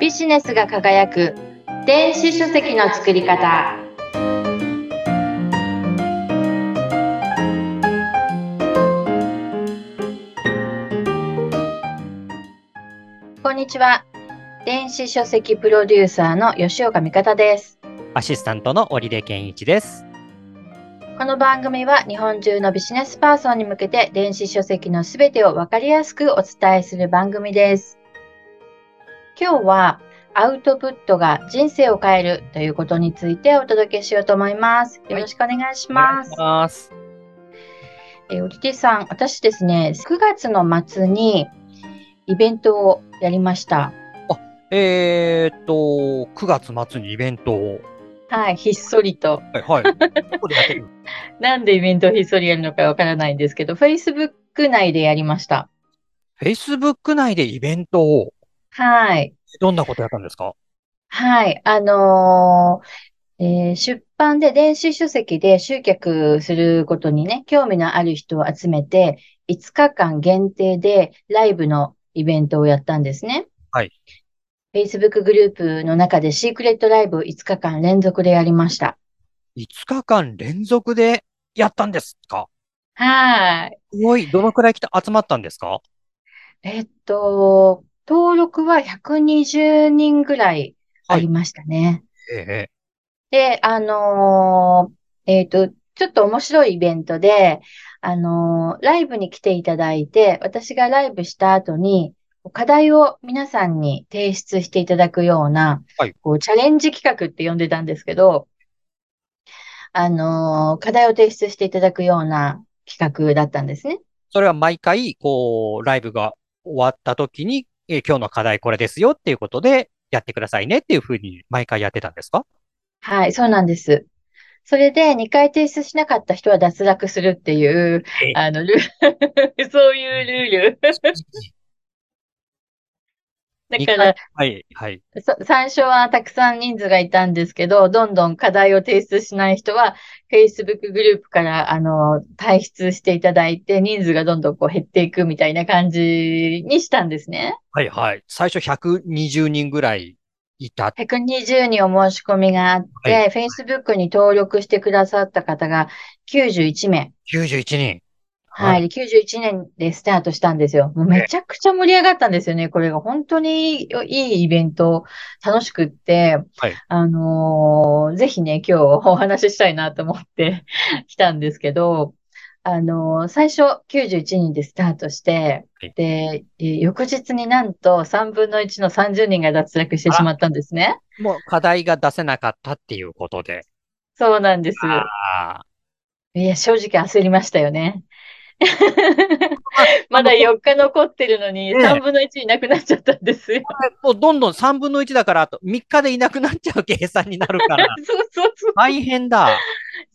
ビジネスが輝く電子書籍の作り方こんにちは電子書籍プロデューサーの吉岡美方ですアシスタントの織出健一です。この番組は日本中のビジネスパーソンに向けて電子書籍のすべてをわかりやすくお伝えする番組です。今日はアウトプットが人生を変えるということについてお届けしようと思います。よろしくお願いします。ます。えー、織手さん、私ですね、9月の末にイベントをやりました。えーっと、9月末にイベントを。はい、ひっそりと。はい、はい。なんでイベントをひっそりやるのかわからないんですけど、Facebook 内でやりました。?Facebook 内でイベントを？はい。どんなことやったんですか？はい。あのーえー出版で電子書籍で集客することにね、興味のある人を集めて、5日間限定でライブのイベントをやったんですね。はい。Facebook グループの中でシークレットライブを5日間連続でやりました。?5 日間連続でやったんですか？はい。すごい。どのくらい来た、集まったんですか？えっと、登録は120人ぐらいありましたね。ええで、あのーえっと、ちょっと面白いイベントで、あのーライブに来ていただいて、私がライブした後に、課題を皆さんに提出していただくような、はいこうチャレンジ企画って呼んでたんですけど、あのー課題を提出していただくような企画だったんですね。それは毎回、こう、ライブが終わった時に、えー今日の課題これですよっていうことで、やってくださいねっていうふうに毎回やってたんですか？はい、そうなんです。それで、2回提出しなかった人は脱落するっていう、えあの、そういうルール。だから、はい、はい。さ最初はたくさん人数がいたんですけど、どんどん課題を提出しない人は、Facebook グループから、あの、退出していただいて、人数がどんどんこう減っていくみたいな感じにしたんですね。はい、はい。最初120人ぐらいいた。120人お申し込みがあって、は Facebook に登録してくださった方が91名。91人。はい。で91年でスタートしたんですよ。もうめちゃくちゃ盛り上がったんですよね。これが本当にいいイベント、楽しくって、はいあのーぜひね、今日お話ししたいなと思って 来たんですけど、あのー最初91人でスタートしてはい、で、えー翌日になんと3分の1の30人が脱落してしまったんですね。もう課題が出せなかったっていうことで。そうなんです。いや、正直焦りましたよね。まだ4日残ってるのに、ねえ3分の1いなくなっちゃったんですよ。もうどんどん3分の1だから、あと3日でいなくなっちゃう計算になるから、そうそうそう。大変だ。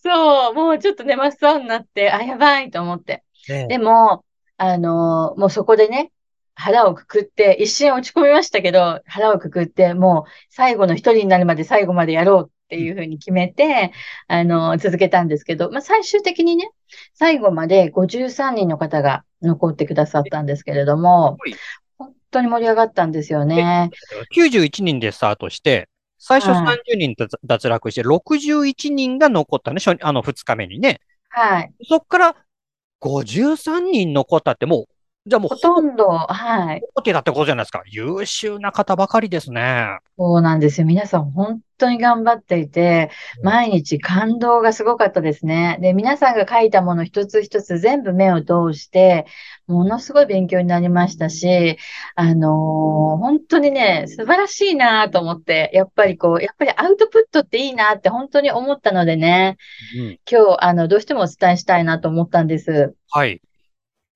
そう、もうちょっと寝ますそうになって、あ、やばいと思って。ねでも、あのもうそこでね、腹をくくって、一瞬落ち込みましたけど、腹をくくって、もう最後の一人になるまで最後までやろうっていうふうに決めて、あの続けたんですけど、まあ、最終的にね、最後まで53人の方が残ってくださったんですけれどもはい、本当に盛り上がったんですよね。91人でスタートして、最初はい30人脱脱落して、61人が残ったね、初あの2日目にね。はい。そっから53人残ったってもう、じゃあもうほとんど、はい。OK だってことじゃないですか。優秀な方ばかりですね。そうなんですよ。皆さん本当に頑張っていて、うん毎日感動がすごかったですね。で、皆さんが書いたもの一つ一つ全部目を通して、ものすごい勉強になりましたし、あのー本当にね、素晴らしいなと思って、やっぱりこう、やっぱりアウトプットっていいなって本当に思ったのでね、うん。今日、あの、どうしてもお伝えしたいなと思ったんです。はい。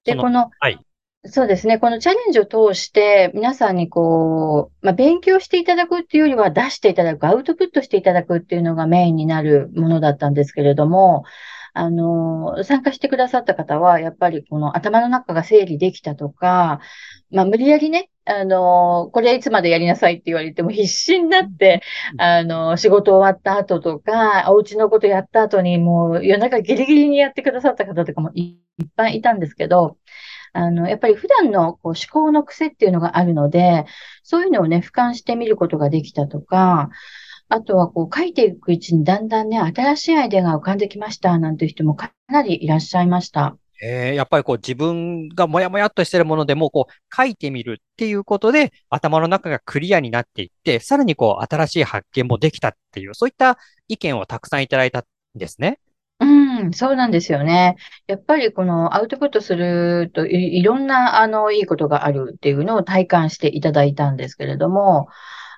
で、この、はいそうですね。このチャレンジを通して、皆さんにこう、まあ、勉強していただくっていうよりは出していただく、アウトプットしていただくっていうのがメインになるものだったんですけれども、あの、参加してくださった方は、やっぱりこの頭の中が整理できたとか、まあ、無理やりね、あの、これいつまでやりなさいって言われても必死になって、あの、仕事終わった後とか、お家のことやった後にもう夜中ギリギリにやってくださった方とかもいいっぱいいたんですけど、あの、やっぱり普段のこう思考の癖っていうのがあるので、そういうのをね、俯瞰してみることができたとか、あとはこう書いていくうちにだんだんね、新しいアイデアが浮かんできましたなんていう人もかなりいらっしゃいました。えー、やっぱりこう自分がもやもやっとしてるものでもこう書いてみるっていうことで頭の中がクリアになっていって、さらにこう新しい発見もできたっていう、そういった意見をたくさんいただいたんですね。うん、そうなんですよね。やっぱりこのアウトプットするとい、ろんなあのいいことがあるっていうのを体感していただいたんですけれども、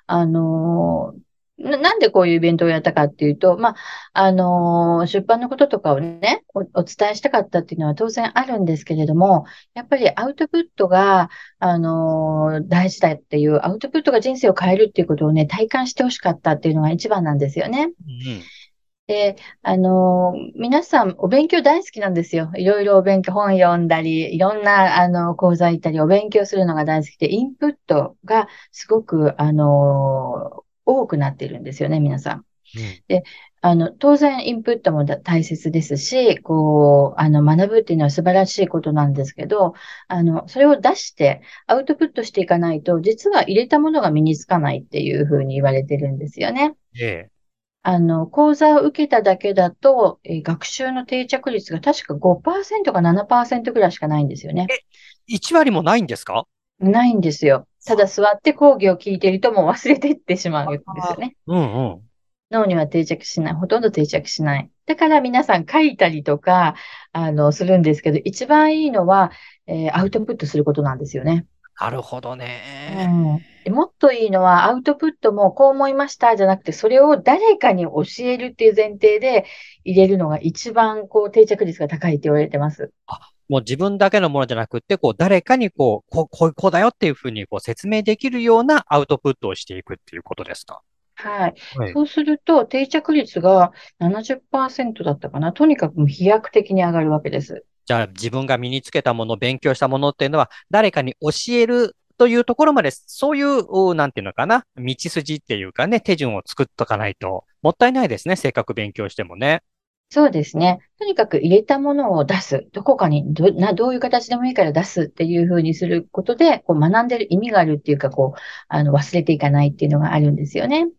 あの、ななんでこういうイベントをやったかっていうと、まあ、あの、出版のこととかをねお、お伝えしたかったっていうのは当然あるんですけれども、やっぱりアウトプットが、あの、大事だっていう、アウトプットが人生を変えるっていうことをね、体感してほしかったっていうのが一番なんですよね。うんで、あの、皆さんお勉強大好きなんですよ。いろいろお勉強、本読んだり、いろんな、あの、講座行ったり、お勉強するのが大好きで、インプットがすごく、あの、多くなっているんですよね、皆さん。うん、で、あの、当然、インプットも大切ですし、こう、あの、学ぶっていうのは素晴らしいことなんですけど、あの、それを出して、アウトプットしていかないと、実は入れたものが身につかないっていうふうに言われてるんですよね。ええ。あの、講座を受けただけだと、えー、学習の定着率が確か5%か7%ぐらいしかないんですよね。え、1割もないんですか？ないんですよ。ただ座って講義を聞いているともう忘れていってしまうんですよね。うんうん。脳には定着しない。ほとんど定着しない。だから皆さん書いたりとか、あの、するんですけど、一番いいのは、えー、アウトプットすることなんですよね。なるほどね、うん。もっといいのは、アウトプットもこう思いましたじゃなくて、それを誰かに教えるっていう前提で入れるのが一番こう定着率が高いって言われてます。あ、もう自分だけのものじゃなくて、こう、誰かにこう、こう、こうこうだよっていうふうにこう説明できるようなアウトプットをしていくっていうことですか？はい。はい、そうすると、定着率が70%だったかな。とにかく飛躍的に上がるわけです。じゃあ、自分が身につけたもの、勉強したものっていうのは、誰かに教えるというところまで、そういう、なんていうのかな、道筋っていうかね、手順を作っとかないと、もったいないですね、せっかく勉強してもね。そうですね。とにかく入れたものを出す。どこかにど、な、どういう形でもいいから出すっていうふうにすることで、こう学んでる意味があるっていうか、こう、あの、忘れていかないっていうのがあるんですよね。うん、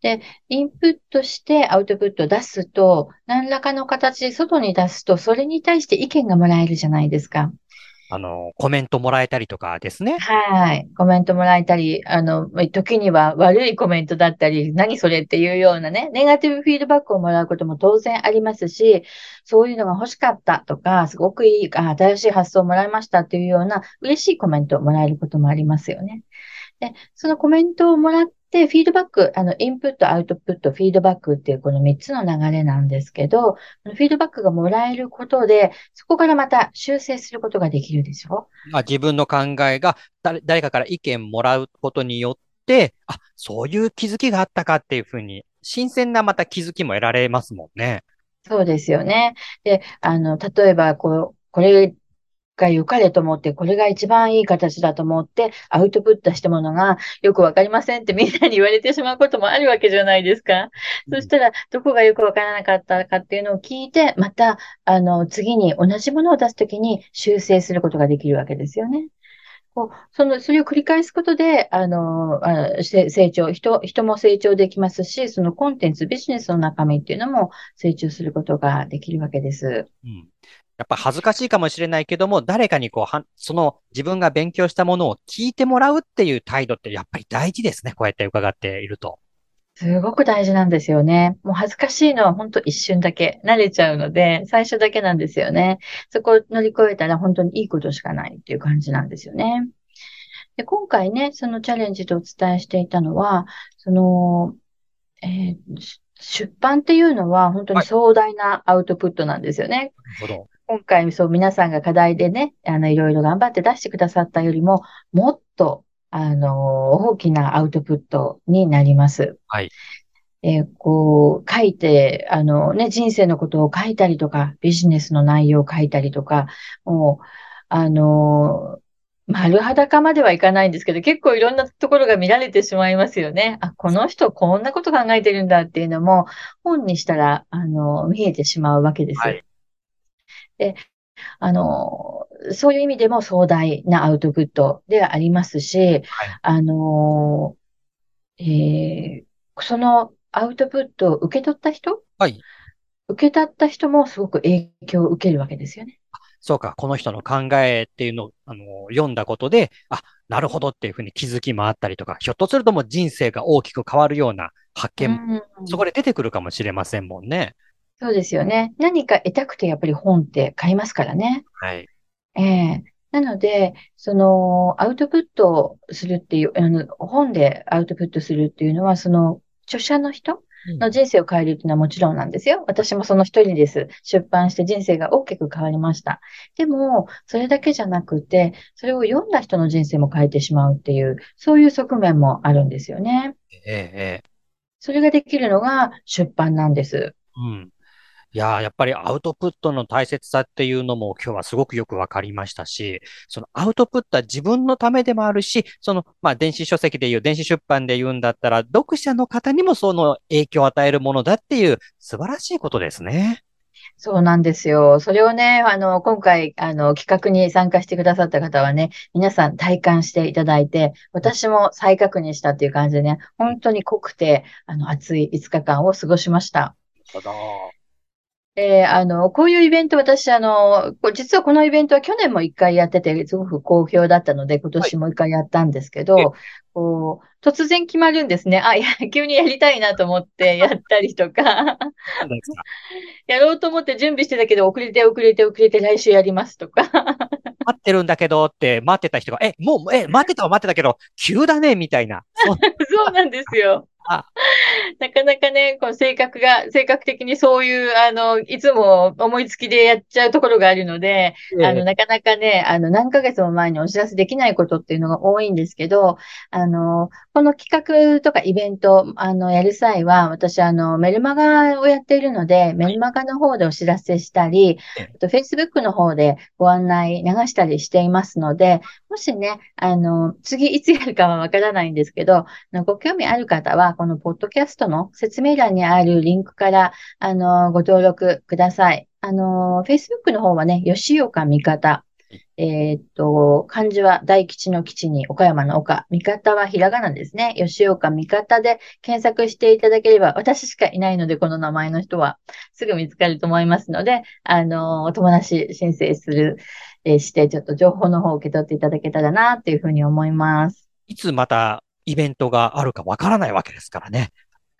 で、インプットしてアウトプット出すと、何らかの形で外に出すと、それに対して意見がもらえるじゃないですか。あの、コメントもらえたりとかですね。はい。コメントもらえたり、あの、時には悪いコメントだったり、何それっていうようなね、ネガティブフィードバックをもらうことも当然ありますし、そういうのが欲しかったとか、すごくいい、新しい発想をもらいましたっていうような嬉しいコメントをもらえることもありますよね。で、そのコメントをもらっで、フィードバック、あの、インプット、アウトプット、フィードバックっていうこの3つの流れなんですけど、フィードバックがもらえることで、そこからまた修正することができるでしょ？まあ、自分の考えが誰誰かから意見もらうことによって、あ、そういう気づきがあったかっていうふうに、新鮮なまた気づきも得られますもんね。そうですよね。で、あの、例えば、こう、これが良かれと思って、これが一番いい形だと思って、アウトプットしたものがよくわかりませんってみんなに言われてしまうこともあるわけじゃないですか。そしたら、どこがよくわからなかったかっていうのを聞いて、また、あの、次に同じものを出すときに修正することができるわけですよね。こうその、それを繰り返すことで、あの、あ成長、人、人も成長できますし、そのコンテンツ、ビジネスの中身っていうのも成長することができるわけです。うん、やっぱ恥ずかしいかもしれないけども、誰かにこう、はその自分が勉強したものを聞いてもらうっていう態度ってやっぱり大事ですね。こうやって伺っていると。すごく大事なんですよね。もう恥ずかしいのは本当一瞬だけ慣れちゃうので、最初だけなんですよね。そこを乗り越えたら本当にいいことしかないっていう感じなんですよね。で今回ね、そのチャレンジでお伝えしていたのは、その、えー、出版っていうのは本当に壮大なアウトプットなんですよね。はい、なるほど。今回、そう、皆さんが課題でね、あの、いろいろ頑張って出してくださったよりも、もっと、あの、大きなアウトプットになります。はい。えー、こう、書いて、あのね、人生のことを書いたりとか、ビジネスの内容を書いたりとか、もう、あの、丸裸まではいかないんですけど、結構いろんなところが見られてしまいますよね。あ、この人こんなこと考えてるんだっていうのも、本にしたら、あの、見えてしまうわけです。はいで、あの、そういう意味でも壮大なアウトプットではありますし、はい、あの、えー、そのアウトプットを受け取った人？はい。受け取った人もすごく影響を受けるわけですよね。そうか、この人の考えっていうのをあの読んだことで、あ、なるほどっていうふうに気づきもあったりとか、ひょっとするともう人生が大きく変わるような発見、うん、そこで出てくるかもしれませんもんね。そうですよね。何か得たくてやっぱり本って買いますからね。はい。ええー、なので、その、アウトプットするっていう、あの、本でアウトプットするっていうのは、その、著者の人の人生を変えるっていうのはもちろんなんですよ。私もその一人です。出版して人生が大きく変わりました。でも、それだけじゃなくて、それを読んだ人の人生も変えてしまうっていう、そういう側面もあるんですよね。ええ。それができるのが出版なんです。うん。いややっぱりアウトプットの大切さっていうのも今日はすごくよくわかりましたし、そのアウトプットは自分のためでもあるし、その、まあ、電子書籍でいう、電子出版で言うんだったら、読者の方にもその影響を与えるものだっていう素晴らしいことですね。そうなんですよ。それをね、あの、今回、あの、企画に参加してくださった方はね、皆さん体感していただいて、私も再確認したっていう感じでね、本当に濃くて、あの、熱い5日間を過ごしました。なるほど。えー、あの、こういうイベント、私、あの、実はこのイベントは去年も一回やってて、すごく好評だったので、今年もう一回やったんですけど、はい、こう、突然決まるんですね。あ、いや、急にやりたいなと思って やったりとか やろうと思って準備してたけど、遅れて遅れて遅れて来週やりますとか 待ってるんだけどって待ってた人が、え、もう、え、待ってたは待ってたけど、急だね、みたいな。そうなんですよ。あ なかなかね、こう性格が、性格的にそういう、あの、いつも思いつきでやっちゃうところがあるので、えー、あの、なかなかね、あの、何ヶ月も前にお知らせできないことっていうのが多いんですけど、あの、この企画とかイベント、あの、やる際は、私、あの、メルマガをやっているので、メルマガの方でお知らせしたり、あと、Facebook の方でご案内流したりしていますので、もしね、あの、次いつやるかはわからないんですけど、ご興味ある方は、このポッドキャストの説明欄にあるリンクから、あの、ご登録ください。あの、Facebook の方はね、吉岡味方。えー、っと、漢字は大吉の吉に岡山の岡。味方はひらがなですね。吉岡味方で検索していただければ、私しかいないので、この名前の人はすぐ見つかると思いますので、あの、お友達申請する、えー、して、ちょっと情報の方を受け取っていただけたらな、っていうふうに思います。いつまたイベントがあるかわからないわけですからね。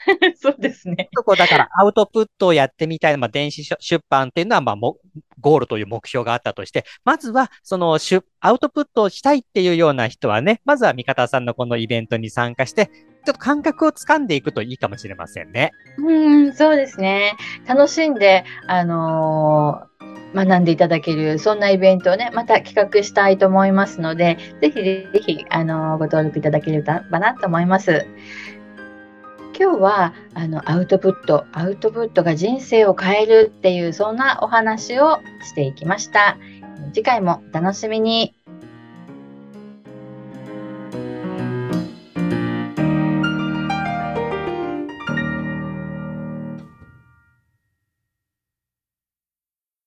そうですね。そこだからアウトプットをやってみたい、まあ、電子出版っていうのは、まあも、ゴールという目標があったとして、まずは、その、アウトプットをしたいっていうような人はね、まずは味方さんのこのイベントに参加して、ちょっと感覚をつかんでいくといいかもしれませんね。うん、そうですね。楽しんで、あのー学んでいただける、そんなイベントをね、また企画したいと思いますので、ぜひぜひ、あの、ご登録いただければなと思います。今日は、あの、アウトプット、アウトプットが人生を変えるっていう、そんなお話をしていきました。次回もお楽しみに。